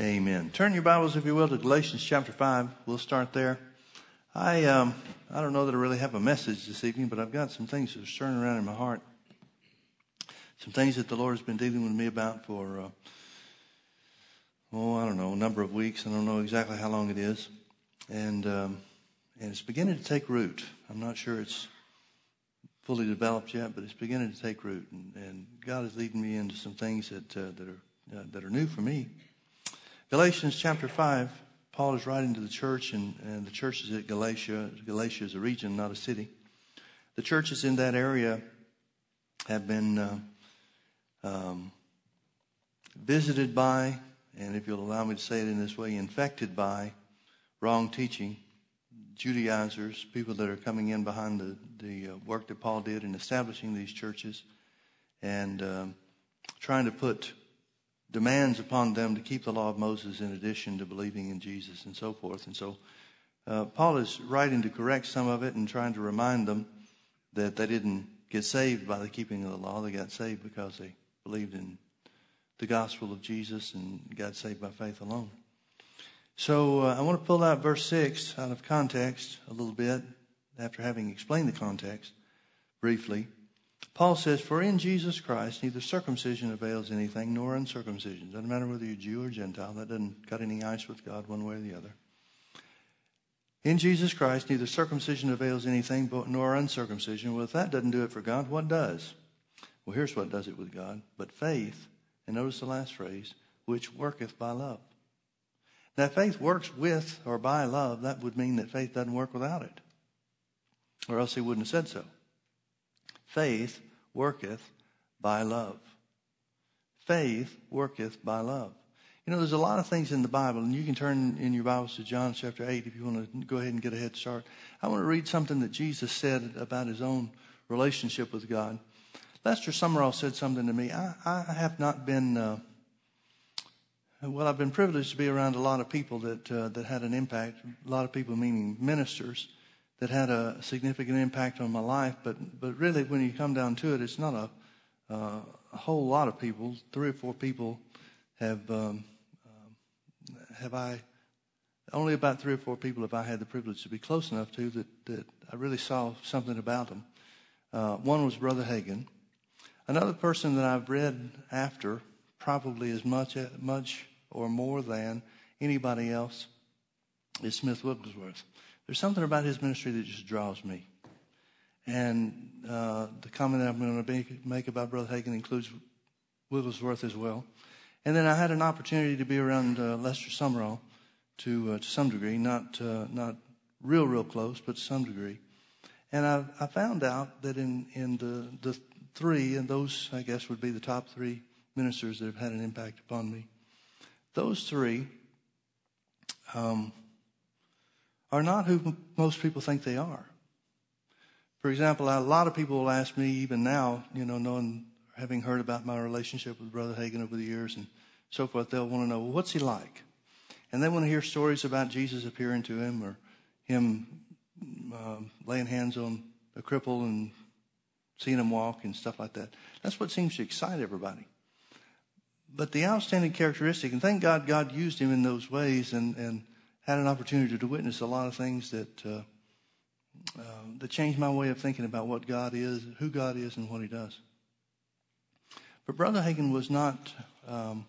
Amen. Turn your Bibles, if you will, to Galatians chapter 5. We'll start there. I, um, I don't know that I really have a message this evening, but I've got some things that are stirring around in my heart. Some things that the Lord has been dealing with me about for, uh, oh, I don't know, a number of weeks. I don't know exactly how long it is. And, um, and it's beginning to take root. I'm not sure it's fully developed yet, but it's beginning to take root. And, and God is leading me into some things that, uh, that, are, uh, that are new for me. Galatians chapter 5, Paul is writing to the church, and, and the church is at Galatia. Galatia is a region, not a city. The churches in that area have been uh, um, visited by, and if you'll allow me to say it in this way, infected by wrong teaching, Judaizers, people that are coming in behind the, the uh, work that Paul did in establishing these churches and um, trying to put demands upon them to keep the law of Moses in addition to believing in Jesus and so forth. And so uh, Paul is writing to correct some of it and trying to remind them that they didn't get saved by the keeping of the law. They got saved because they believed in the gospel of Jesus and got saved by faith alone. So uh, I want to pull out verse 6 out of context a little bit after having explained the context briefly. Paul says, For in Jesus Christ neither circumcision avails anything nor uncircumcision. Doesn't matter whether you're Jew or Gentile, that doesn't cut any ice with God one way or the other. In Jesus Christ, neither circumcision avails anything nor uncircumcision. Well, if that doesn't do it for God, what does? Well, here's what does it with God. But faith, and notice the last phrase, which worketh by love. Now, faith works with or by love, that would mean that faith doesn't work without it. Or else he wouldn't have said so. Faith worketh by love. Faith worketh by love. You know, there's a lot of things in the Bible, and you can turn in your Bibles to John chapter 8 if you want to go ahead and get a head start. I want to read something that Jesus said about his own relationship with God. Lester Sumrall said something to me. I, I have not been, uh, well, I've been privileged to be around a lot of people that, uh, that had an impact, a lot of people meaning ministers that had a significant impact on my life. But, but really, when you come down to it, it's not a, uh, a whole lot of people. Three or four people have, um, uh, have I, only about three or four people have I had the privilege to be close enough to that, that I really saw something about them. Uh, one was Brother Hagin. Another person that I've read after, probably as much, much or more than anybody else, is Smith Wigglesworth. There's something about his ministry that just draws me. And uh, the comment that I'm going to make about Brother Hagin includes Wigglesworth as well. And then I had an opportunity to be around uh, Lester Sumrall to, uh, to some degree, not, uh, not real, real close, but to some degree. And I, I found out that in, in the, the three, and those, I guess, would be the top three ministers that have had an impact upon me, those three um, are not who most people think they are. For example, a lot of people will ask me, even now, you know, knowing, having heard about my relationship with Brother Hagin over the years and so forth, they'll want to know, well, what's he like? And they want to hear stories about Jesus appearing to him or him um, laying hands on a cripple and seeing him walk and stuff like that. That's what seems to excite everybody. But the outstanding characteristic, and thank God God used him in those ways, and, and had an opportunity to witness a lot of things that uh, uh, that changed my way of thinking about what God is, who God is, and what He does. But Brother Hagin was not. Um,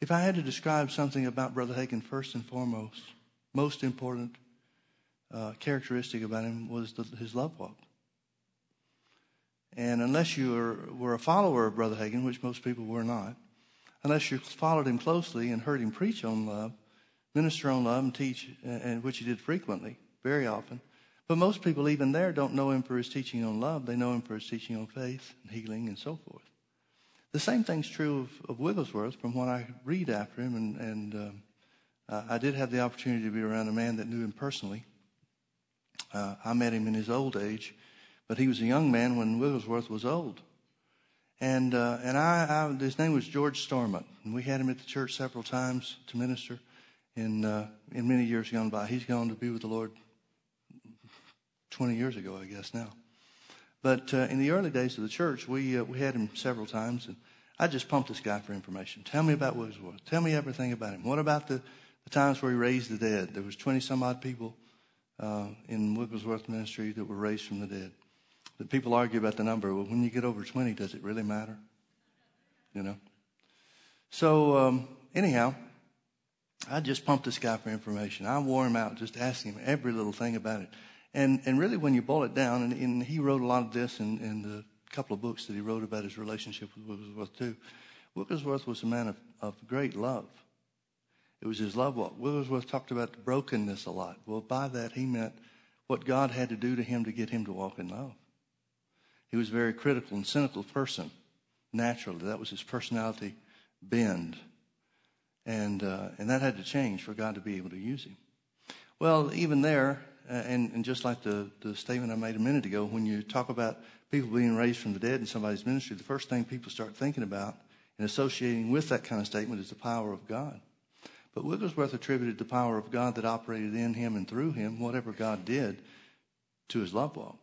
if I had to describe something about Brother Hagin, first and foremost, most important uh, characteristic about him was the, his love walk. And unless you were, were a follower of Brother Hagin, which most people were not, unless you followed him closely and heard him preach on love, minister on love and teach, and which he did frequently, very often. But most people, even there, don't know him for his teaching on love. They know him for his teaching on faith and healing and so forth. The same thing's true of, of Wigglesworth from what I read after him, and, and um, uh, I did have the opportunity to be around a man that knew him personally. Uh, I met him in his old age, but he was a young man when Wigglesworth was old. And uh, and I, I, his name was George Stormont, and we had him at the church several times to minister in, uh, in many years gone by. He's gone to be with the Lord 20 years ago, I guess now. But uh, in the early days of the church, we, uh, we had him several times. And I just pumped this guy for information. Tell me about Wigglesworth. Tell me everything about him. What about the, the times where he raised the dead? There was 20 some odd people uh, in Wigglesworth ministry that were raised from the dead. The people argue about the number. Well, when you get over 20, does it really matter? You know? So, um, anyhow, I just pumped this guy for information. I wore him out just asking him every little thing about it. And, and really, when you boil it down, and, and he wrote a lot of this in, in the couple of books that he wrote about his relationship with Wigglesworth, too. Wigglesworth was a man of, of great love. It was his love walk. Wigglesworth talked about the brokenness a lot. Well, by that, he meant what God had to do to him to get him to walk in love. He was a very critical and cynical person, naturally. That was his personality bend. And, uh, and that had to change for God to be able to use him. Well, even there, uh, and, and just like the, the statement I made a minute ago, when you talk about people being raised from the dead in somebody's ministry, the first thing people start thinking about and associating with that kind of statement is the power of God. But Wigglesworth attributed the power of God that operated in him and through him, whatever God did, to his love walk.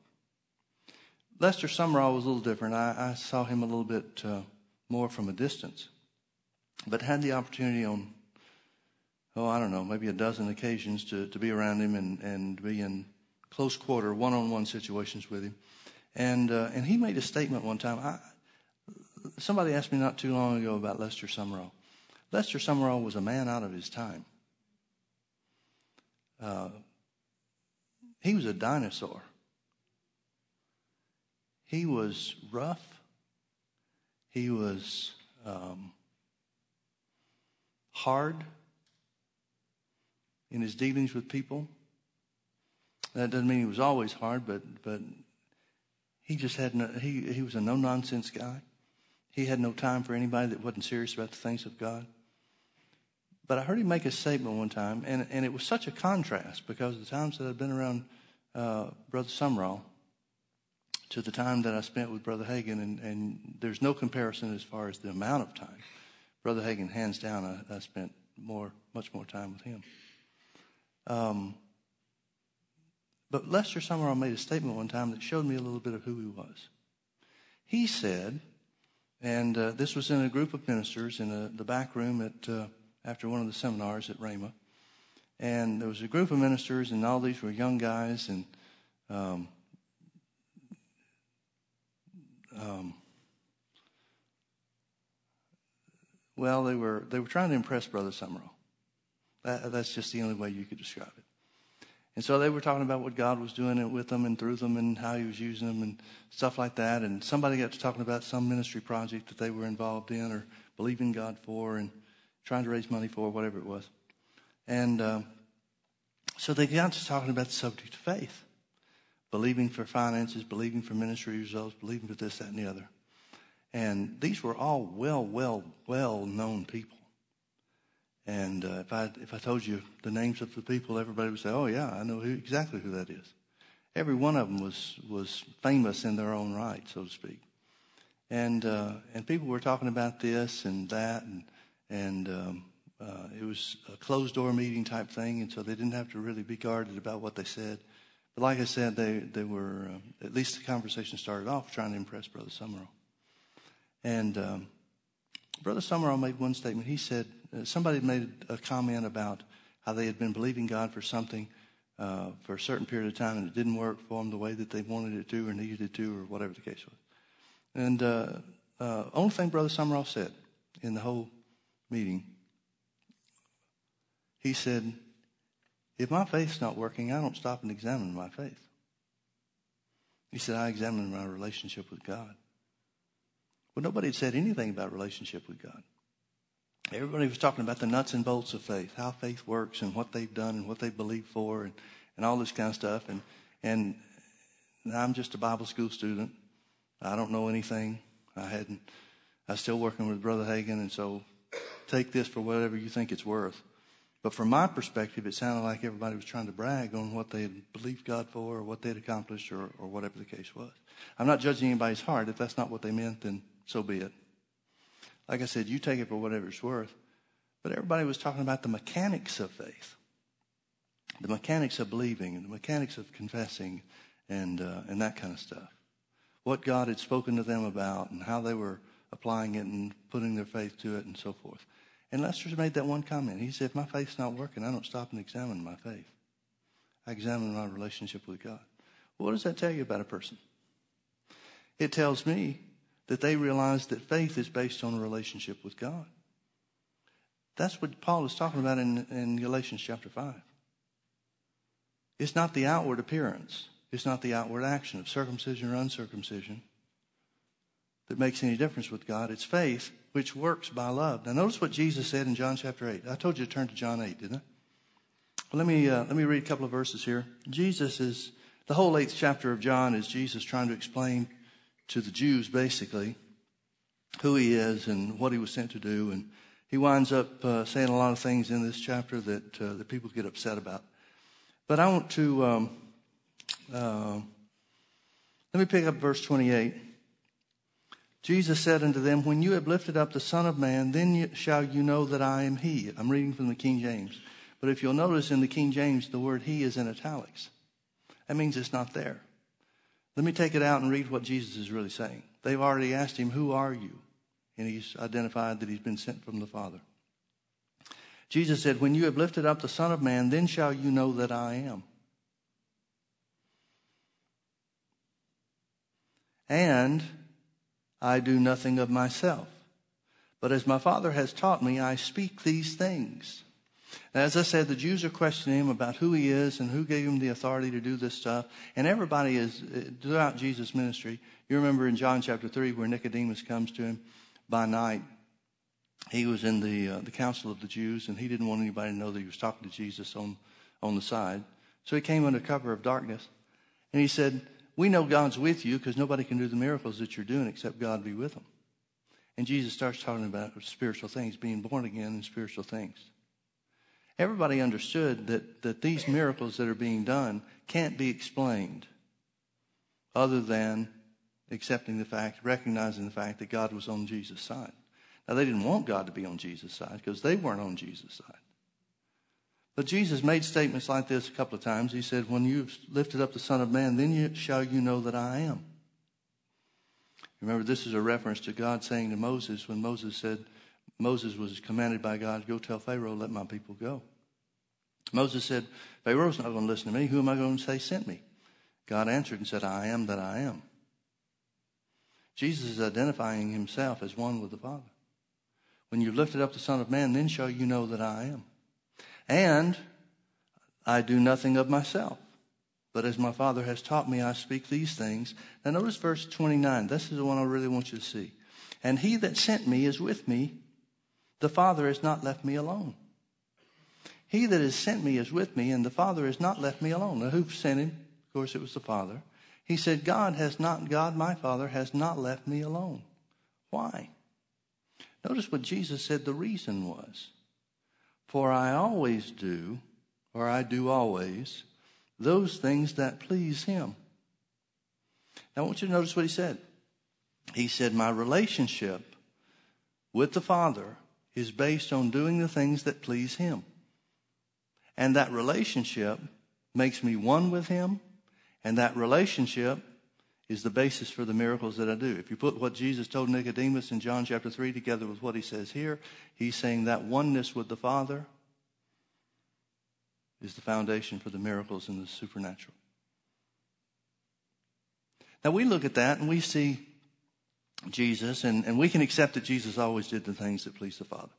Lester Sumrall was a little different. I, I saw him a little bit uh, more from a distance, but had the opportunity on, oh, I don't know, maybe a dozen occasions to, to be around him and, and be in close quarter, one on one situations with him. And, uh, and he made a statement one time. I, somebody asked me not too long ago about Lester Sumrall. Lester Sumrall was a man out of his time. Uh, he was a dinosaur. He was rough. He was um, hard in his dealings with people. That doesn't mean he was always hard, but but he just had no, he he was a no nonsense guy. He had no time for anybody that wasn't serious about the things of God. But I heard him make a statement one time, and, and it was such a contrast because the times that I've been around uh, Brother Sumrall to the time that I spent with Brother Hagin, and, and there's no comparison as far as the amount of time. Brother Hagin, hands down, I, I spent more, much more time with him. Um, but Lester Sumrall made a statement one time that showed me a little bit of who he was. He said, and uh, this was in a group of ministers in a, the back room at uh, after one of the seminars at Rhema. And there was a group of ministers, and all these were young guys, and um, um, well, they were they were trying to impress Brother Sumrall. That, that's just the only way you could describe it. And so they were talking about what God was doing with them and through them and how He was using them and stuff like that. And somebody got to talking about some ministry project that they were involved in or believing God for and trying to raise money for, whatever it was. And uh, so they got to talking about the subject of faith believing for finances, believing for ministry results, believing for this, that, and the other. And these were all well, well, well known people. And uh, if I if I told you the names of the people, everybody would say, "Oh yeah, I know who, exactly who that is." Every one of them was was famous in their own right, so to speak. And uh, and people were talking about this and that, and and um, uh, it was a closed door meeting type thing, and so they didn't have to really be guarded about what they said. But like I said, they they were uh, at least the conversation started off trying to impress Brother Sumrall. And um, Brother Sumrall made one statement. He said uh, somebody made a comment about how they had been believing God for something uh, for a certain period of time and it didn't work for them the way that they wanted it to or needed it to or whatever the case was. And uh, uh, only thing Brother Sumrall said in the whole meeting, he said, if my faith's not working, I don't stop and examine my faith. He said, I examine my relationship with God. Well, nobody had said anything about relationship with God. Everybody was talking about the nuts and bolts of faith, how faith works and what they've done and what they believe for and, and all this kind of stuff. And, and I'm just a Bible school student. I don't know anything. I hadn't, I was still working with Brother Hagin. And so take this for whatever you think it's worth. But from my perspective, it sounded like everybody was trying to brag on what they had believed God for or what they'd accomplished or, or whatever the case was. I'm not judging anybody's heart. If that's not what they meant, then so be it. Like I said, you take it for whatever it's worth. But everybody was talking about the mechanics of faith, the mechanics of believing, the mechanics of confessing, and uh, and that kind of stuff. What God had spoken to them about, and how they were applying it and putting their faith to it and so forth. And Lester's made that one comment. He said, if my faith's not working, I don't stop and examine my faith. I examine my relationship with God. What does that tell you about a person? It tells me that they realize that faith is based on a relationship with God. That's what Paul is talking about in, in Galatians chapter 5. It's not the outward appearance, it's not the outward action of circumcision or uncircumcision that makes any difference with God. It's faith which works by love. Now, notice what Jesus said in John chapter 8. I told you to turn to John 8, didn't I? Let me, uh, let me read a couple of verses here. Jesus is, the whole eighth chapter of John is Jesus trying to explain to the Jews, basically, who he is and what he was sent to do. And he winds up uh, saying a lot of things in this chapter that, uh, that people get upset about. But I want to, um, uh, let me pick up verse 28. Jesus said unto them, When you have lifted up the Son of Man, then shall you know that I am He. I'm reading from the King James. But if you'll notice in the King James, the word He is in italics. That means it's not there. Let me take it out and read what Jesus is really saying. They've already asked him, Who are you? And he's identified that he's been sent from the Father. Jesus said, When you have lifted up the Son of Man, then shall you know that I am. And I do nothing of myself. But as my Father has taught me, I speak these things. As I said, the Jews are questioning him about who he is and who gave him the authority to do this stuff. And everybody is, throughout Jesus' ministry, you remember in John chapter 3 where Nicodemus comes to him by night. He was in the, uh, the council of the Jews and he didn't want anybody to know that he was talking to Jesus on, on the side. So he came under cover of darkness and he said, we know God's with you because nobody can do the miracles that you're doing except God be with them. And Jesus starts talking about spiritual things, being born again and spiritual things. Everybody understood that, that these miracles that are being done can't be explained other than accepting the fact, recognizing the fact that God was on Jesus' side. Now, they didn't want God to be on Jesus' side because they weren't on Jesus' side. But Jesus made statements like this a couple of times. He said, When you've lifted up the Son of Man, then you, shall you know that I am. Remember, this is a reference to God saying to Moses when Moses said, Moses was commanded by God, Go tell Pharaoh, let my people go. Moses said, Pharaoh's not going to listen to me. Who am I going to say sent me? God answered and said, I am that I am. Jesus is identifying himself as one with the Father. When you've lifted up the Son of Man, then shall you know that I am. And I do nothing of myself. But as my Father has taught me, I speak these things. Now notice verse 29. This is the one I really want you to see. And he that sent me is with me. The Father has not left me alone. He that has sent me is with me, and the Father has not left me alone. Now who sent him? Of course, it was the Father. He said, God has not, God my Father has not left me alone. Why? Notice what Jesus said the reason was. For I always do, or I do always, those things that please him. Now I want you to notice what he said. He said, My relationship with the Father is based on doing the things that please him. And that relationship makes me one with him, and that relationship is the basis for the miracles that I do. If you put what Jesus told Nicodemus in John chapter 3 together with what he says here, he's saying that oneness with the Father is the foundation for the miracles and the supernatural. Now we look at that and we see Jesus, and, and we can accept that Jesus always did the things that pleased the Father.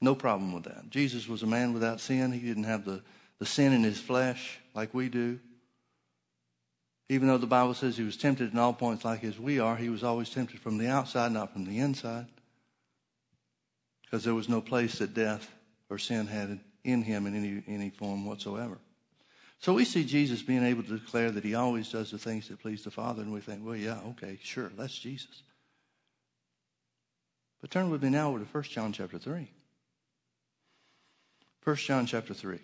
No problem with that. Jesus was a man without sin. He didn't have the, the sin in his flesh like we do. Even though the Bible says he was tempted in all points like as we are, he was always tempted from the outside, not from the inside. Because there was no place that death or sin had in him in any, any form whatsoever. So we see Jesus being able to declare that he always does the things that please the Father, and we think, well, yeah, okay, sure, that's Jesus. But turn with me now over to 1 John chapter 3. 1 John chapter 3.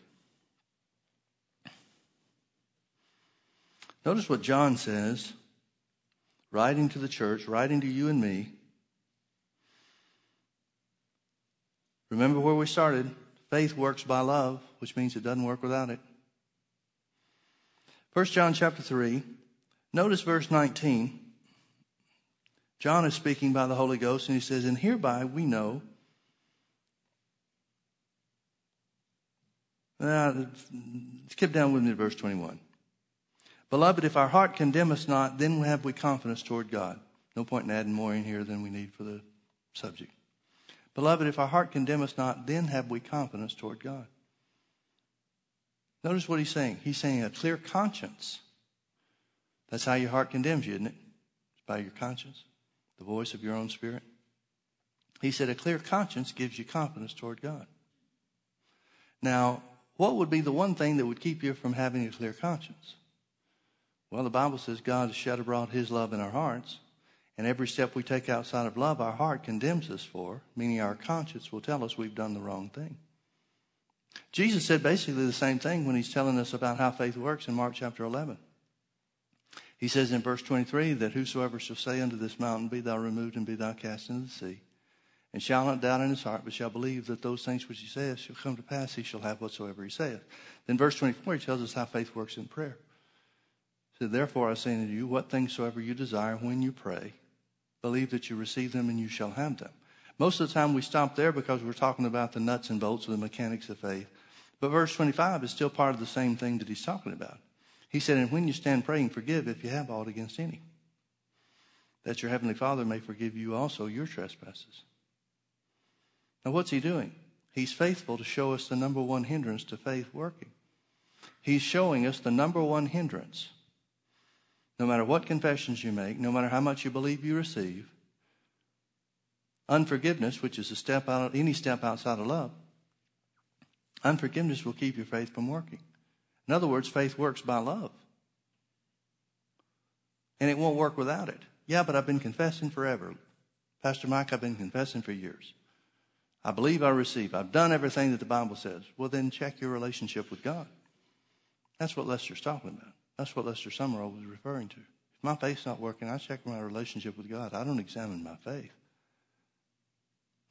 Notice what John says, writing to the church, writing to you and me. Remember where we started. Faith works by love, which means it doesn't work without it. 1 John chapter 3. Notice verse 19. John is speaking by the Holy Ghost, and he says, And hereby we know. Now, skip down with me to verse 21. Beloved, if our heart condemn us not, then have we confidence toward God. No point in adding more in here than we need for the subject. Beloved, if our heart condemn us not, then have we confidence toward God. Notice what he's saying. He's saying a clear conscience. That's how your heart condemns you, isn't it? It's by your conscience, the voice of your own spirit. He said a clear conscience gives you confidence toward God. Now, what would be the one thing that would keep you from having a clear conscience? Well, the Bible says God has shed abroad his love in our hearts. And every step we take outside of love, our heart condemns us for, meaning our conscience will tell us we've done the wrong thing. Jesus said basically the same thing when he's telling us about how faith works in Mark chapter 11. He says in verse 23 that whosoever shall say unto this mountain, Be thou removed and be thou cast into the sea, and shall not doubt in his heart, but shall believe that those things which he saith shall come to pass, he shall have whatsoever he saith. Then verse 24, he tells us how faith works in prayer. He said, Therefore I say unto you, what things soever you desire when you pray, Believe that you receive them and you shall have them. Most of the time we stop there because we're talking about the nuts and bolts of the mechanics of faith. But verse 25 is still part of the same thing that he's talking about. He said, And when you stand praying, forgive if you have aught against any, that your heavenly Father may forgive you also your trespasses. Now, what's he doing? He's faithful to show us the number one hindrance to faith working. He's showing us the number one hindrance no matter what confessions you make, no matter how much you believe you receive, unforgiveness, which is a step out, any step outside of love, unforgiveness will keep your faith from working. In other words, faith works by love. And it won't work without it. Yeah, but I've been confessing forever. Pastor Mike, I've been confessing for years. I believe I receive. I've done everything that the Bible says. Well, then check your relationship with God. That's what Lester's talking about. That's what Lester Sumrall was referring to. If my faith's not working, I check my relationship with God. I don't examine my faith.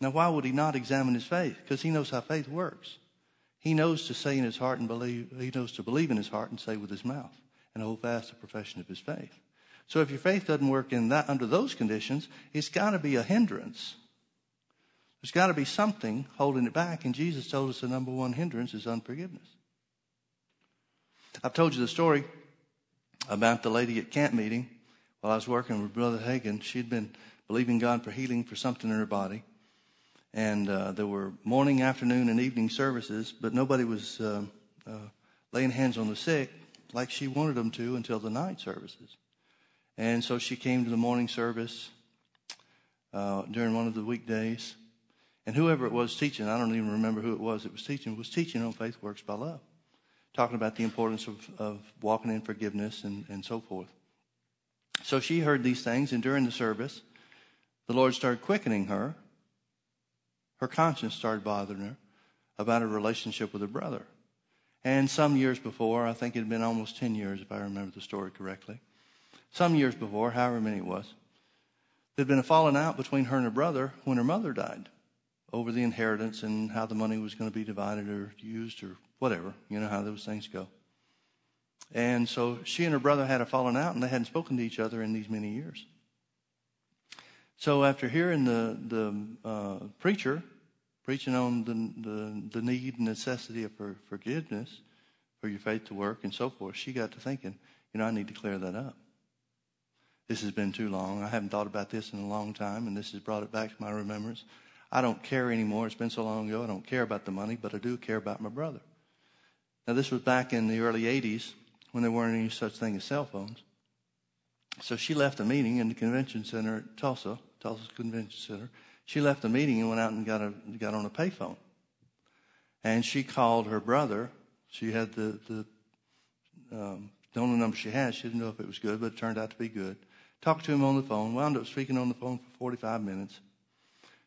Now, why would he not examine his faith? Because he knows how faith works. He knows to say in his heart and believe, he knows to believe in his heart and say with his mouth and hold fast the profession of his faith. So if your faith doesn't work in that under those conditions, it's got to be a hindrance. There's got to be something holding it back, and Jesus told us the number one hindrance is unforgiveness. I've told you the story about the lady at camp meeting while I was working with Brother Hagin. She'd been believing God for healing for something in her body. And uh, there were morning, afternoon, and evening services, but nobody was uh, uh, laying hands on the sick like she wanted them to until the night services. And so she came to the morning service uh, during one of the weekdays. And whoever it was teaching, I don't even remember who it was that was teaching, was teaching on faith works by love talking about the importance of, of walking in forgiveness and, and so forth. So she heard these things, and during the service, the Lord started quickening her. Her conscience started bothering her about her relationship with her brother. And some years before, I think it had been almost 10 years, if I remember the story correctly, some years before, however many it was, there'd been a falling out between her and her brother when her mother died over the inheritance and how the money was going to be divided or used or whatever. You know how those things go. And so she and her brother had a falling out, and they hadn't spoken to each other in these many years. So after hearing the the uh, preacher preaching on the, the, the need and necessity of for forgiveness, for your faith to work, and so forth, she got to thinking, you know, I need to clear that up. This has been too long. I haven't thought about this in a long time, and this has brought it back to my remembrance. I don't care anymore. It's been so long ago. I don't care about the money, but I do care about my brother. Now, this was back in the early 80s when there weren't any such thing as cell phones. So she left a meeting in the convention center at Tulsa, Tulsa Convention Center. She left the meeting and went out and got, a, got on a payphone. And she called her brother. She had the, the, um, the only number she had. She didn't know if it was good, but it turned out to be good. Talked to him on the phone, wound up speaking on the phone for 45 minutes.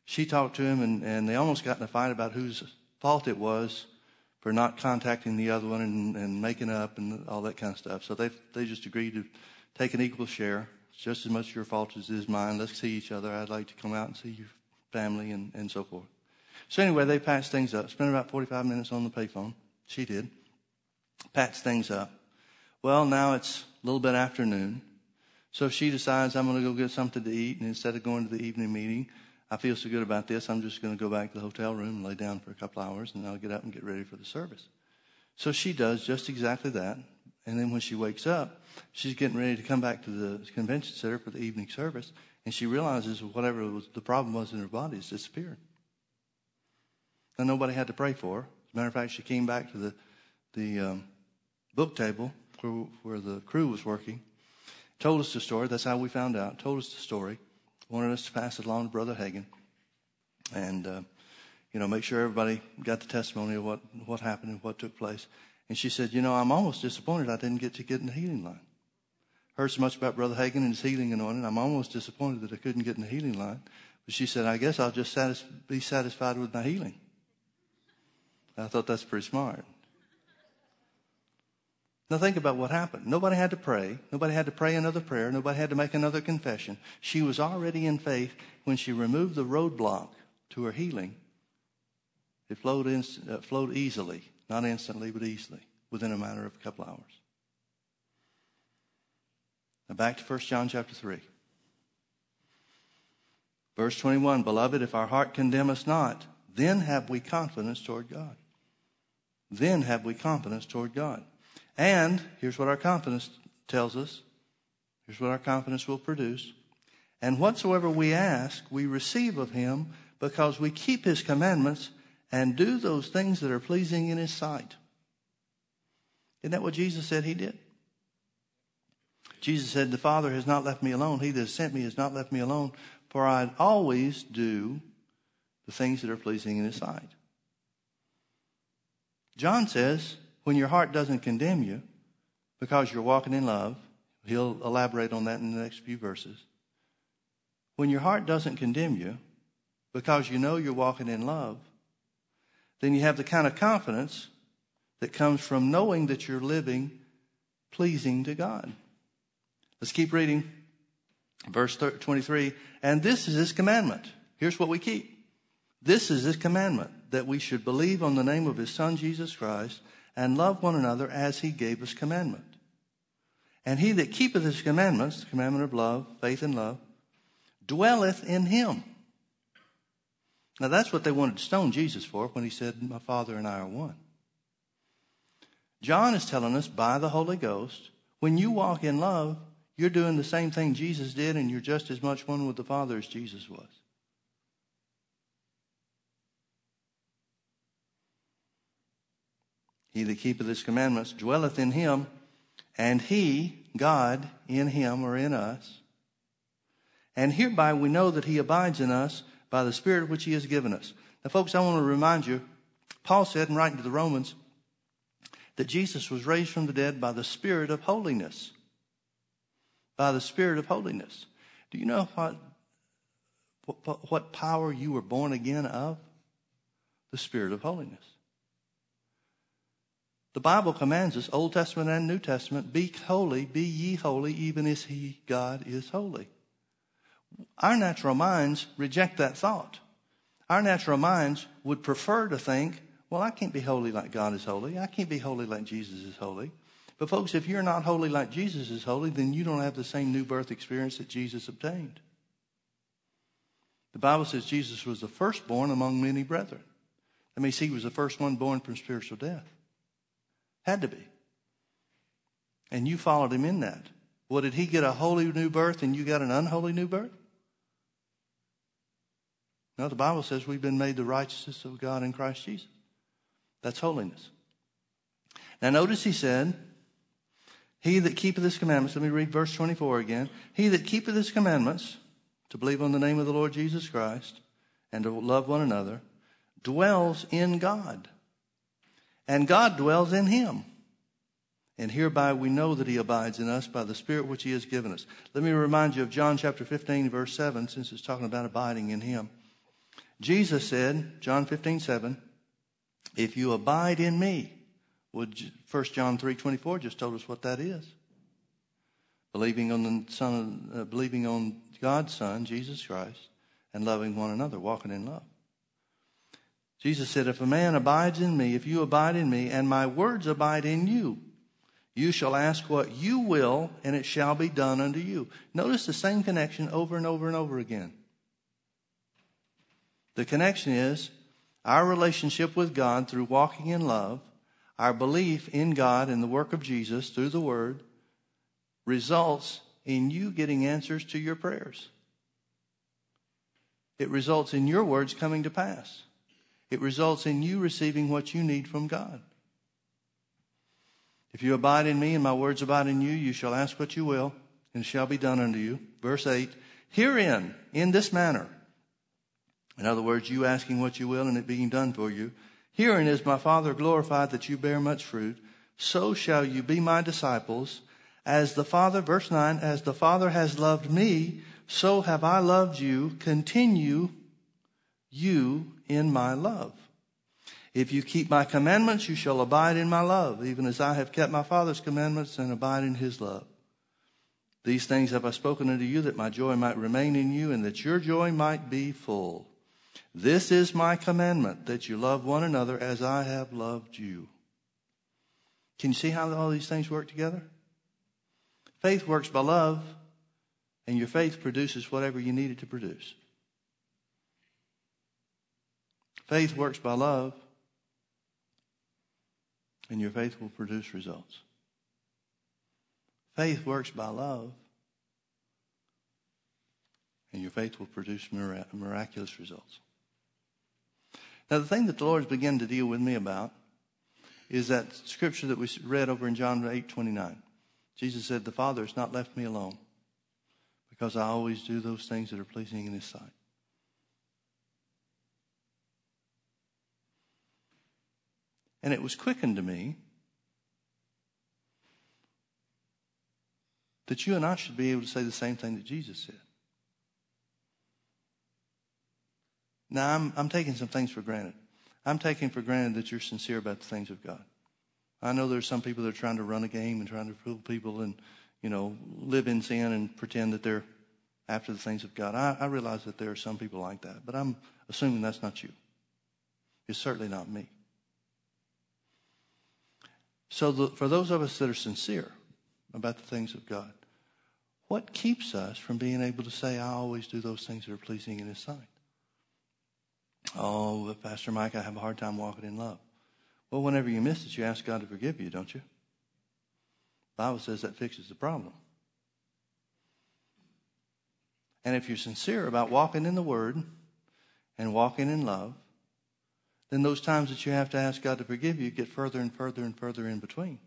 She talked to him, and, and they almost got in a fight about whose fault it was for not contacting the other one and, and making up and all that kind of stuff. So they they just agreed to take an equal share. It's just as much your fault as it is mine. Let's see each other. I'd like to come out and see your family and, and so forth. So anyway, they patched things up. Spent about 45 minutes on the payphone. She did. Patched things up. Well, now it's a little bit afternoon. So she decides I'm going to go get something to eat, and instead of going to the evening meeting, I feel so good about this, I'm just going to go back to the hotel room and lay down for a couple hours, and I'll get up and get ready for the service. So she does just exactly that. And then when she wakes up, she's getting ready to come back to the convention center for the evening service, and she realizes whatever was, the problem was in her body has disappeared. Now, nobody had to pray for her. As a matter of fact, she came back to the, the um, book table where, where the crew was working, told us the story. That's how we found out. Told us the story. Wanted us to pass it along to Brother Hagin. And, uh, you know, make sure everybody got the testimony of what, what happened and what took place. And she said, You know, I'm almost disappointed I didn't get to get in the healing line. Heard so much about Brother Hagin and his healing anointing. I'm almost disappointed that I couldn't get in the healing line. But she said, I guess I'll just satis- be satisfied with my healing. I thought that's pretty smart. Now think about what happened. Nobody had to pray. Nobody had to pray another prayer. Nobody had to make another confession. She was already in faith when she removed the roadblock to her healing. It flowed, in, uh, flowed easily, not instantly, but easily, within a matter of a couple hours. Now back to 1 John chapter 3. Verse 21 Beloved, if our heart condemn us not, then have we confidence toward God. Then have we confidence toward God. And here's what our confidence tells us. Here's what our confidence will produce. And whatsoever we ask, we receive of him because we keep his commandments and do those things that are pleasing in his sight. Isn't that what Jesus said he did? Jesus said, The Father has not left me alone. He that has sent me has not left me alone, for I always do the things that are pleasing in his sight. John says, when your heart doesn't condemn you because you're walking in love, he'll elaborate on that in the next few verses. When your heart doesn't condemn you because you know you're walking in love, then you have the kind of confidence that comes from knowing that you're living pleasing to God. Let's keep reading. Verse 23 And this is his commandment. Here's what we keep. This is his commandment that we should believe on the name of his Son, Jesus Christ, and love one another as he gave us commandment. And he that keepeth his commandments, the commandment of love, faith and love, dwelleth in him. Now that's what they wanted to stone Jesus for when he said, My Father and I are one. John is telling us by the Holy Ghost, when you walk in love, you're doing the same thing Jesus did, and you're just as much one with the Father as Jesus was. He that keepeth his commandments dwelleth in him, and he, God, in him or in us. And hereby we know that he abides in us by the Spirit which he has given us. Now, folks, I want to remind you, Paul said in writing to the Romans that Jesus was raised from the dead by the Spirit of holiness. By the Spirit of holiness. Do you know what, what, what power you were born again of? The Spirit of holiness. The Bible commands us, Old Testament and New Testament, be holy, be ye holy, even as He, God, is holy. Our natural minds reject that thought. Our natural minds would prefer to think, well, I can't be holy like God is holy. I can't be holy like Jesus is holy. But, folks, if you're not holy like Jesus is holy, then you don't have the same new birth experience that Jesus obtained. The Bible says Jesus was the firstborn among many brethren. That means he was the first one born from spiritual death. Had to be. And you followed him in that. Well, did he get a holy new birth and you got an unholy new birth? No, the Bible says we've been made the righteousness of God in Christ Jesus. That's holiness. Now, notice he said, He that keepeth his commandments, let me read verse 24 again. He that keepeth his commandments, to believe on the name of the Lord Jesus Christ, and to love one another, dwells in God and God dwells in him. And hereby we know that he abides in us by the Spirit which he has given us. Let me remind you of John chapter 15, verse 7, since it's talking about abiding in him. Jesus said, John 15, 7, if you abide in me, would 1 John 3, 24 just told us what that is. Believing on the Son, uh, believing on God's Son, Jesus Christ, and loving one another, walking in love. Jesus said, If a man abides in me, if you abide in me, and my words abide in you, You shall ask what you will, and it shall be done unto you. Notice the same connection over and over and over again. The connection is our relationship with God through walking in love, our belief in God and the work of Jesus through the Word, results in you getting answers to your prayers. It results in your words coming to pass. It results in you receiving what you need from God. If you abide in me and my words abide in you, you shall ask what you will, and it shall be done unto you. Verse 8 Herein, in this manner, in other words, you asking what you will and it being done for you, herein is my Father glorified that you bear much fruit. So shall you be my disciples. As the Father, verse 9, as the Father has loved me, so have I loved you. Continue you in my love. If you keep my commandments, you shall abide in my love, even as I have kept my Father's commandments and abide in his love. These things have I spoken unto you that my joy might remain in you and that your joy might be full. This is my commandment that you love one another as I have loved you. Can you see how all these things work together? Faith works by love, and your faith produces whatever you need it to produce. Faith works by love, and your faith will produce results. Faith works by love, and your faith will produce miraculous results. Now, the thing that the Lord has begun to deal with me about is that scripture that we read over in John 8 29. Jesus said, The Father has not left me alone because I always do those things that are pleasing in His sight. And it was quickened to me that you and I should be able to say the same thing that Jesus said. Now, I'm, I'm taking some things for granted. I'm taking for granted that you're sincere about the things of God. I know there's some people that are trying to run a game and trying to fool people and, you know, live in sin and pretend that they're after the things of God. I, I realize that there are some people like that, but I'm assuming that's not you. It's certainly not me. So, the, for those of us that are sincere about the things of God, what keeps us from being able to say, I always do those things that are pleasing in His sight? Oh, but Pastor Mike, I have a hard time walking in love. Well, whenever you miss it, you ask God to forgive you, don't you? The Bible says that fixes the problem. And if you're sincere about walking in the Word and walking in love, then those times that you have to ask God to forgive you get further and further and further in between.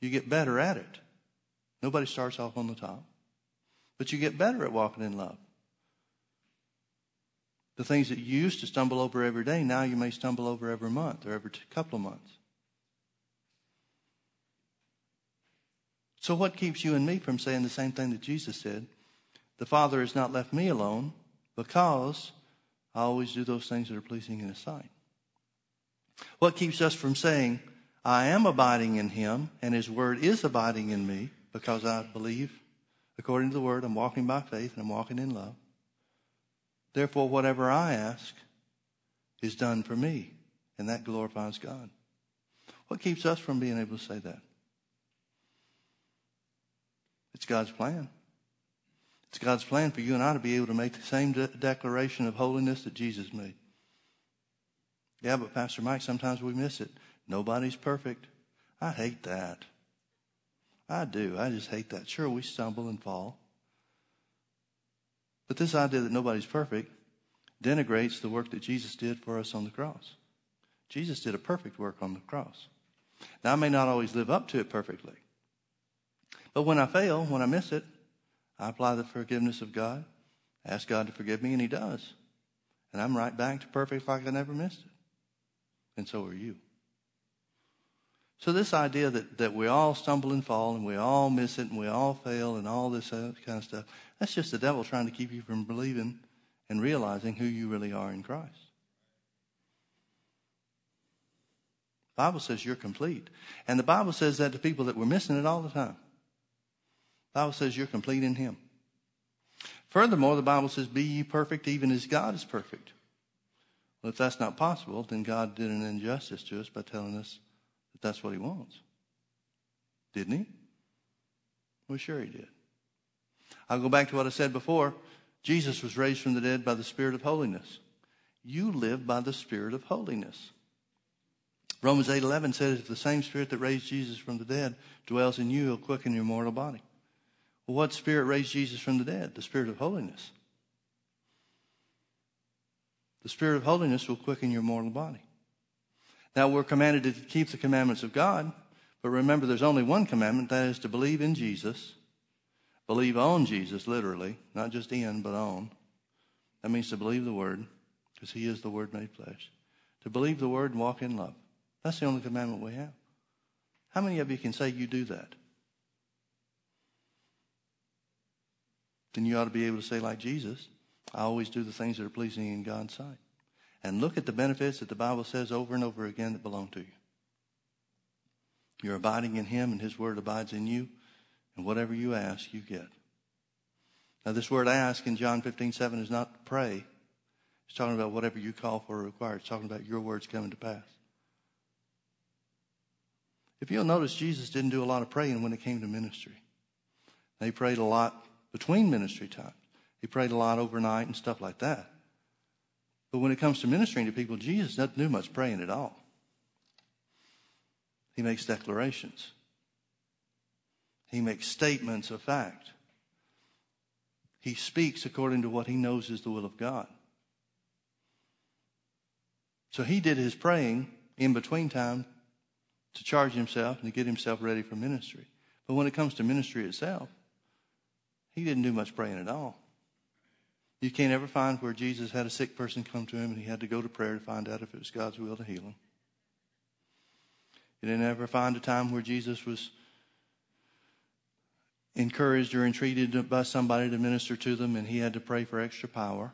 You get better at it. Nobody starts off on the top, but you get better at walking in love. The things that you used to stumble over every day, now you may stumble over every month or every couple of months. So, what keeps you and me from saying the same thing that Jesus said? The Father has not left me alone because I always do those things that are pleasing in His sight. What keeps us from saying, I am abiding in Him and His Word is abiding in me because I believe, according to the Word, I'm walking by faith and I'm walking in love. Therefore, whatever I ask is done for me, and that glorifies God. What keeps us from being able to say that? It's God's plan. It's God's plan for you and I to be able to make the same de- declaration of holiness that Jesus made. Yeah, but Pastor Mike, sometimes we miss it. Nobody's perfect. I hate that. I do. I just hate that. Sure, we stumble and fall. But this idea that nobody's perfect denigrates the work that Jesus did for us on the cross. Jesus did a perfect work on the cross. Now, I may not always live up to it perfectly. But when I fail, when I miss it, I apply the forgiveness of God, ask God to forgive me, and He does. And I'm right back to perfect like I never missed it. And so are you. So this idea that, that we all stumble and fall and we all miss it and we all fail and all this kind of stuff, that's just the devil trying to keep you from believing and realizing who you really are in Christ. The Bible says you're complete. And the Bible says that to people that were missing it all the time. The Bible says you're complete in Him. Furthermore, the Bible says, Be ye perfect even as God is perfect. Well, if that's not possible, then God did an injustice to us by telling us that that's what he wants. Didn't he? Well, sure he did. I'll go back to what I said before. Jesus was raised from the dead by the Spirit of holiness. You live by the Spirit of holiness. Romans 8:11 says, "If the same Spirit that raised Jesus from the dead dwells in you, He'll quicken your mortal body." What Spirit raised Jesus from the dead? The Spirit of holiness. The Spirit of holiness will quicken your mortal body. Now we're commanded to keep the commandments of God, but remember there's only one commandment, that is to believe in Jesus. Believe on Jesus, literally, not just in, but on. That means to believe the Word, because He is the Word made flesh. To believe the Word and walk in love. That's the only commandment we have. How many of you can say you do that? Then you ought to be able to say, like Jesus, I always do the things that are pleasing in God's sight. And look at the benefits that the Bible says over and over again that belong to you. You're abiding in Him, and His Word abides in you, and whatever you ask, you get. Now, this word ask in John 15, 7 is not pray. It's talking about whatever you call for or require. It's talking about your words coming to pass. If you'll notice, Jesus didn't do a lot of praying when it came to ministry. He prayed a lot between ministry times. He prayed a lot overnight and stuff like that. But when it comes to ministering to people, Jesus doesn't do much praying at all. He makes declarations. He makes statements of fact. He speaks according to what he knows is the will of God. So he did his praying in between time to charge himself and to get himself ready for ministry. But when it comes to ministry itself, he didn't do much praying at all. You can't ever find where Jesus had a sick person come to him and he had to go to prayer to find out if it was God's will to heal him. You didn't ever find a time where Jesus was encouraged or entreated by somebody to minister to them and he had to pray for extra power.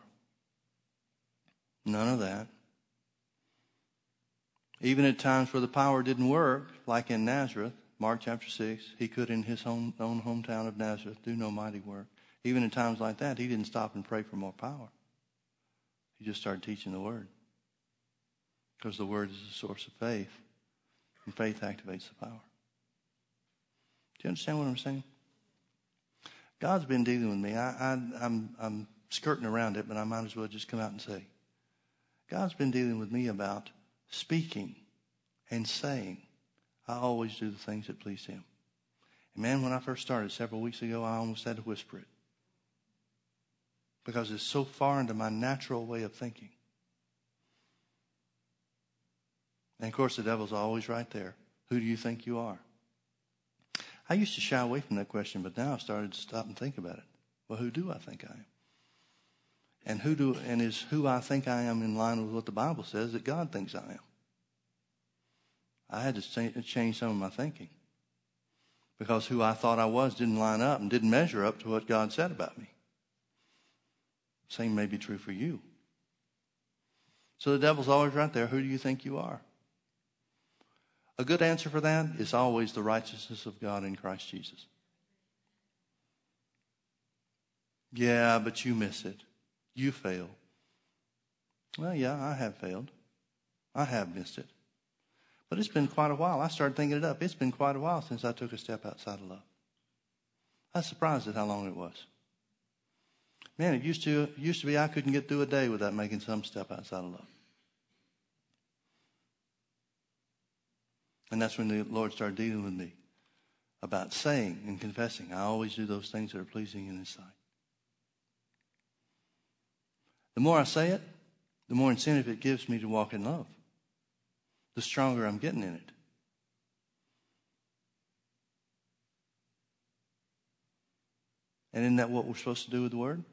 None of that. Even at times where the power didn't work, like in Nazareth, Mark chapter 6, he could in his own, own hometown of Nazareth do no mighty work. Even in times like that, he didn't stop and pray for more power. He just started teaching the Word. Because the Word is the source of faith, and faith activates the power. Do you understand what I'm saying? God's been dealing with me. I, I'm, I'm skirting around it, but I might as well just come out and say, God's been dealing with me about speaking and saying I always do the things that please Him. And man, when I first started several weeks ago, I almost had to whisper it. Because it's so far into my natural way of thinking. And of course, the devil's always right there. Who do you think you are? I used to shy away from that question, but now I've started to stop and think about it. Well, who do I think I am? And who do and is who I think I am in line with what the Bible says that God thinks I am? I had to change some of my thinking because who I thought I was didn't line up and didn't measure up to what God said about me. Same may be true for you. So the devil's always right there. Who do you think you are? A good answer for that is always the righteousness of God in Christ Jesus. Yeah, but you miss it. You fail. Well, yeah, I have failed. I have missed it. But it's been quite a while. I started thinking it up. It's been quite a while since I took a step outside of love. I was surprised at how long it was. Man, it used to used to be I couldn't get through a day without making some step outside of love. And that's when the Lord started dealing with me about saying and confessing. I always do those things that are pleasing in His sight. The more I say it, the more incentive it gives me to walk in love the stronger I'm getting in it. And isn't that what we're supposed to do with the Word?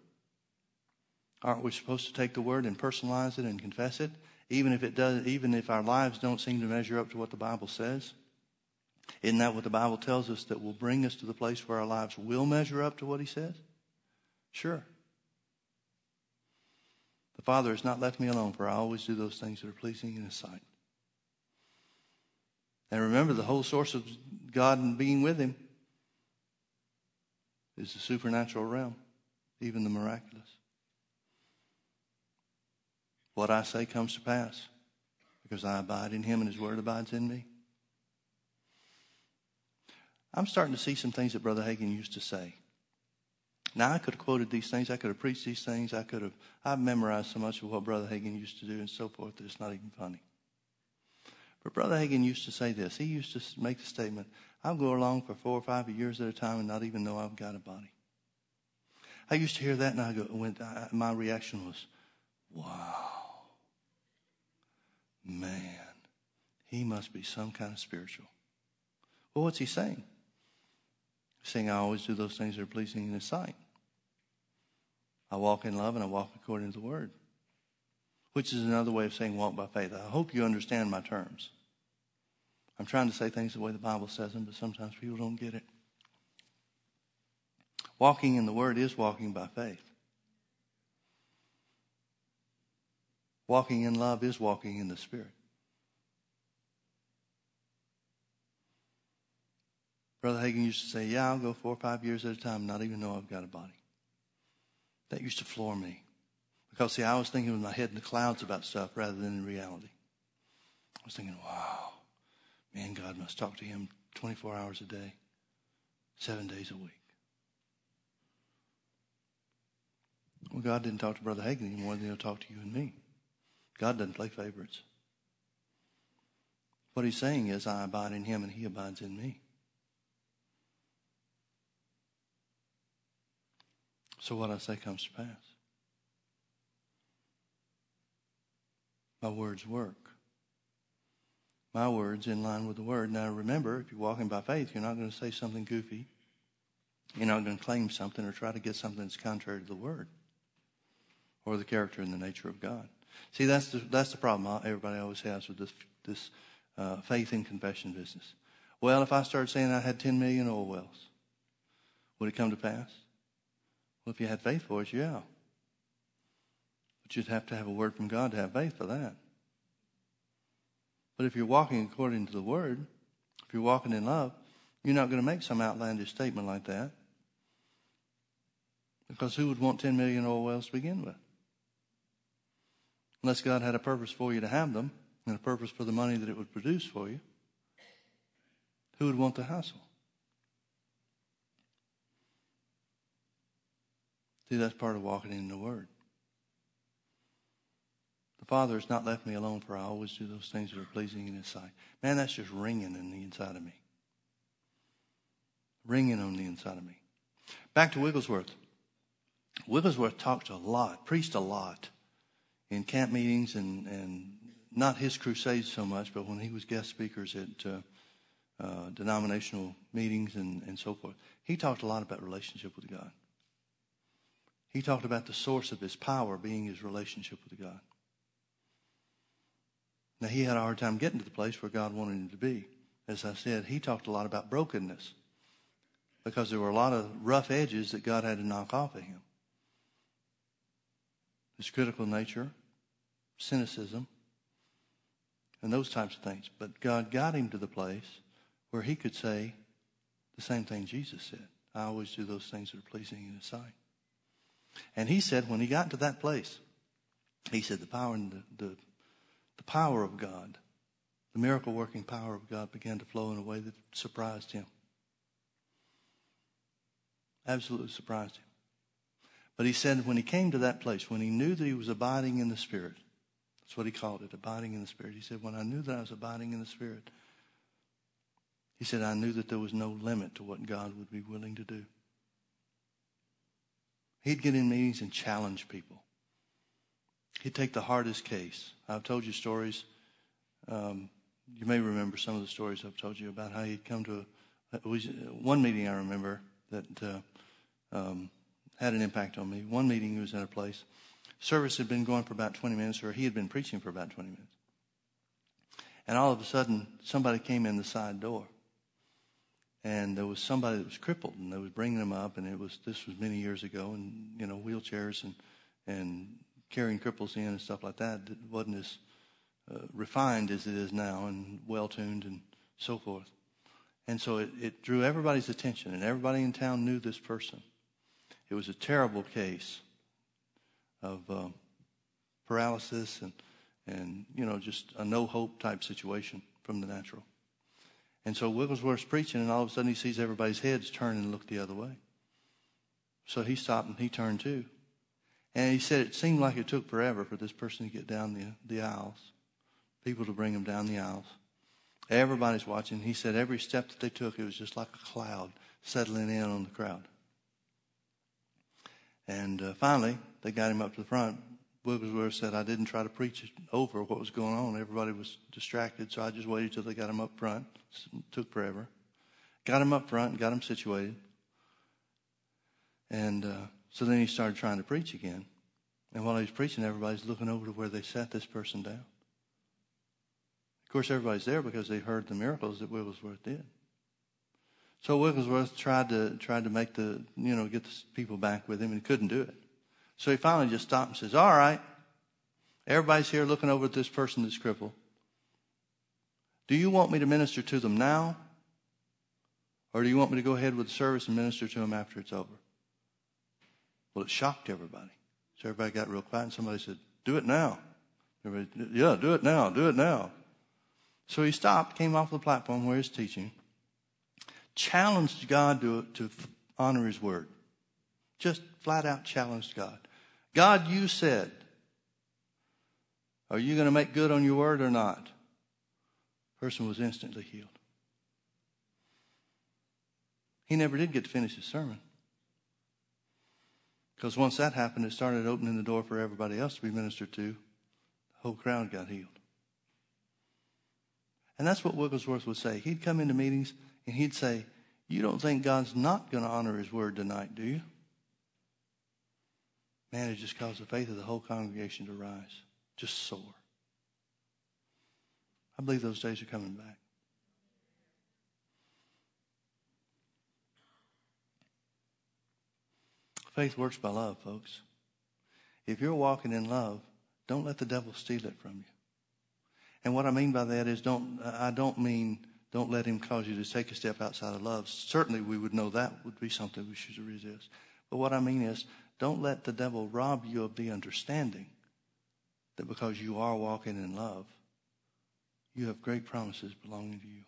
Aren't we supposed to take the Word and personalize it and confess it, even if it does, even if our lives don't seem to measure up to what the Bible says? Isn't that what the Bible tells us that will bring us to the place where our lives will measure up to what He says? Sure. The Father has not left me alone, for I always do those things that are pleasing in His sight. And remember, the whole source of God and being with Him is the supernatural realm, even the miraculous. What I say comes to pass because I abide in Him and His Word abides in me. I'm starting to see some things that Brother Hagin used to say. Now, I could have quoted these things. I could have preached these things. I could have, I've memorized so much of what Brother Hagin used to do and so forth that it's not even funny. But Brother Hagin used to say this. He used to make the statement, I'll go along for four or five years at a time and not even know I've got a body. I used to hear that and I go, went, I, my reaction was, wow, man, he must be some kind of spiritual. Well, what's he saying? He's saying, I always do those things that are pleasing in his sight. I walk in love and I walk according to the word, which is another way of saying walk by faith. I hope you understand my terms. I'm trying to say things the way the Bible says them, but sometimes people don't get it. Walking in the Word is walking by faith. Walking in love is walking in the Spirit. Brother Hagin used to say, Yeah, I'll go four or five years at a time, not even know I've got a body. That used to floor me. Because, see, I was thinking with my head in the clouds about stuff rather than in reality. I was thinking, wow, man, God must talk to him 24 hours a day, seven days a week. Well, God didn't talk to Brother Hagin any more than he'll talk to you and me. God doesn't play favorites. What he's saying is, I abide in him and he abides in me. So what I say comes to pass. My words work. My words in line with the word. Now remember, if you're walking by faith, you're not going to say something goofy. You're not going to claim something or try to get something that's contrary to the word or the character and the nature of God. See, that's the, that's the problem everybody always has with this, this uh, faith and confession business. Well, if I started saying I had 10 million oil wells, would it come to pass? Well, if you had faith for it, yeah. But you'd have to have a word from God to have faith for that. But if you're walking according to the word, if you're walking in love, you're not going to make some outlandish statement like that. Because who would want 10 million oil wells to begin with? Unless God had a purpose for you to have them and a purpose for the money that it would produce for you, who would want the hassle? See, that's part of walking in the Word. The Father has not left me alone, for I always do those things that are pleasing in His sight. Man, that's just ringing in the inside of me. Ringing on the inside of me. Back to Wigglesworth. Wigglesworth talked a lot, preached a lot in camp meetings and, and not his crusades so much, but when he was guest speakers at uh, uh, denominational meetings and, and so forth, he talked a lot about relationship with God. He talked about the source of his power being his relationship with God. Now, he had a hard time getting to the place where God wanted him to be. As I said, he talked a lot about brokenness because there were a lot of rough edges that God had to knock off of him his critical nature, cynicism, and those types of things. But God got him to the place where he could say the same thing Jesus said. I always do those things that are pleasing in his sight. And he said when he got to that place, he said the power and the, the, power of God, the miracle working power of God began to flow in a way that surprised him. Absolutely surprised him. But he said when he came to that place, when he knew that he was abiding in the Spirit, that's what he called it, abiding in the Spirit. He said, when I knew that I was abiding in the Spirit, he said, I knew that there was no limit to what God would be willing to do. He'd get in meetings and challenge people. He'd take the hardest case. I've told you stories. Um, you may remember some of the stories I've told you about how he'd come to a, one meeting I remember that uh, um, had an impact on me. One meeting, he was in a place. Service had been going for about 20 minutes, or he had been preaching for about 20 minutes. And all of a sudden, somebody came in the side door. And there was somebody that was crippled, and they was bringing them up, and it was this was many years ago, and you know wheelchairs and and carrying cripples in and stuff like that it wasn't as uh, refined as it is now, and well tuned and so forth. And so it, it drew everybody's attention, and everybody in town knew this person. It was a terrible case of um, paralysis and, and, you know, just a no hope type situation from the natural. And so Wigglesworth's preaching, and all of a sudden he sees everybody's heads turn and look the other way. So he stopped and he turned too. And he said it seemed like it took forever for this person to get down the, the aisles, people to bring him down the aisles. Everybody's watching. He said every step that they took, it was just like a cloud settling in on the crowd. And uh, finally, they got him up to the front. Wigglesworth said, I didn't try to preach over what was going on. Everybody was distracted, so I just waited till they got him up front. It took forever. Got him up front and got him situated. And uh, so then he started trying to preach again. And while he was preaching, everybody's looking over to where they sat this person down. Of course, everybody's there because they heard the miracles that Wigglesworth did. So Wigglesworth tried to tried to make the you know get the people back with him and couldn't do it. So he finally just stopped and says, "All right, everybody's here looking over at this person that's crippled. Do you want me to minister to them now, or do you want me to go ahead with the service and minister to them after it's over?" Well, it shocked everybody. So everybody got real quiet, and somebody said, "Do it now." Everybody, yeah, do it now. Do it now. So he stopped, came off the platform where he's teaching challenged God to, to honor his word. Just flat out challenged God. God, you said, are you going to make good on your word or not? Person was instantly healed. He never did get to finish his sermon. Because once that happened, it started opening the door for everybody else to be ministered to. The whole crowd got healed. And that's what Wigglesworth would say. He'd come into meetings and he'd say, You don't think God's not going to honor his word tonight, do you? Man, it just caused the faith of the whole congregation to rise, just soar. I believe those days are coming back. Faith works by love, folks. If you're walking in love, don't let the devil steal it from you. And what I mean by that is don't I don't mean don't let him cause you to take a step outside of love. Certainly, we would know that would be something we should resist. But what I mean is, don't let the devil rob you of the understanding that because you are walking in love, you have great promises belonging to you.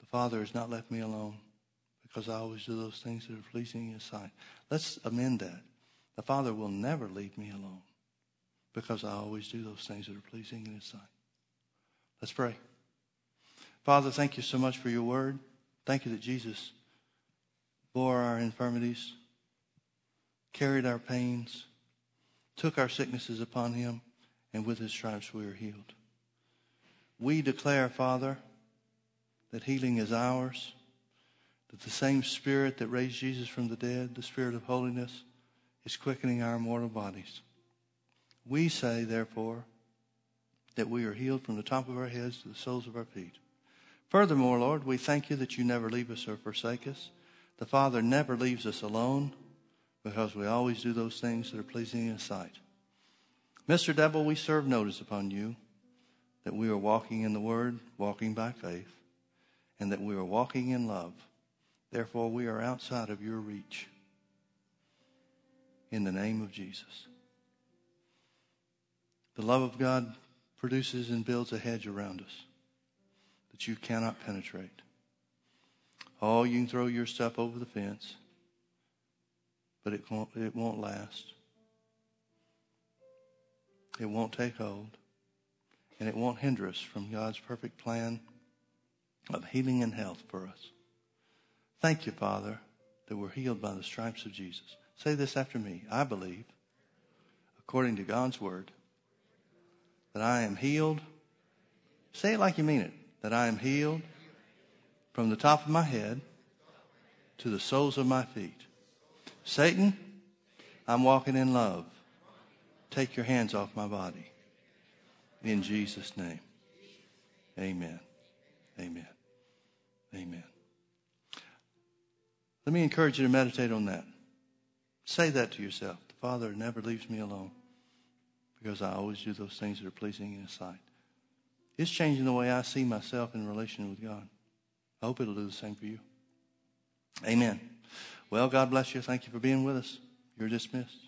The Father has not left me alone because I always do those things that are pleasing in His sight. Let's amend that. The Father will never leave me alone because I always do those things that are pleasing in His sight. Let's pray. Father, thank you so much for your word. Thank you that Jesus bore our infirmities, carried our pains, took our sicknesses upon him, and with his stripes we are healed. We declare, Father, that healing is ours, that the same Spirit that raised Jesus from the dead, the Spirit of holiness, is quickening our mortal bodies. We say, therefore, that we are healed from the top of our heads to the soles of our feet. Furthermore, Lord, we thank you that you never leave us or forsake us. The Father never leaves us alone because we always do those things that are pleasing in His sight. Mr. Devil, we serve notice upon you that we are walking in the Word, walking by faith, and that we are walking in love. Therefore, we are outside of your reach. In the name of Jesus. The love of God produces and builds a hedge around us that you cannot penetrate. Oh, you can throw your stuff over the fence, but it won't, it won't last. It won't take hold, and it won't hinder us from God's perfect plan of healing and health for us. Thank you, Father, that we're healed by the stripes of Jesus. Say this after me. I believe, according to God's word, that I am healed. Say it like you mean it that I am healed from the top of my head to the soles of my feet. Satan, I'm walking in love. Take your hands off my body. In Jesus' name. Amen. Amen. Amen. Let me encourage you to meditate on that. Say that to yourself. The Father never leaves me alone because I always do those things that are pleasing in His sight. It's changing the way I see myself in relation with God. I hope it'll do the same for you. Amen. Well, God bless you. Thank you for being with us. You're dismissed.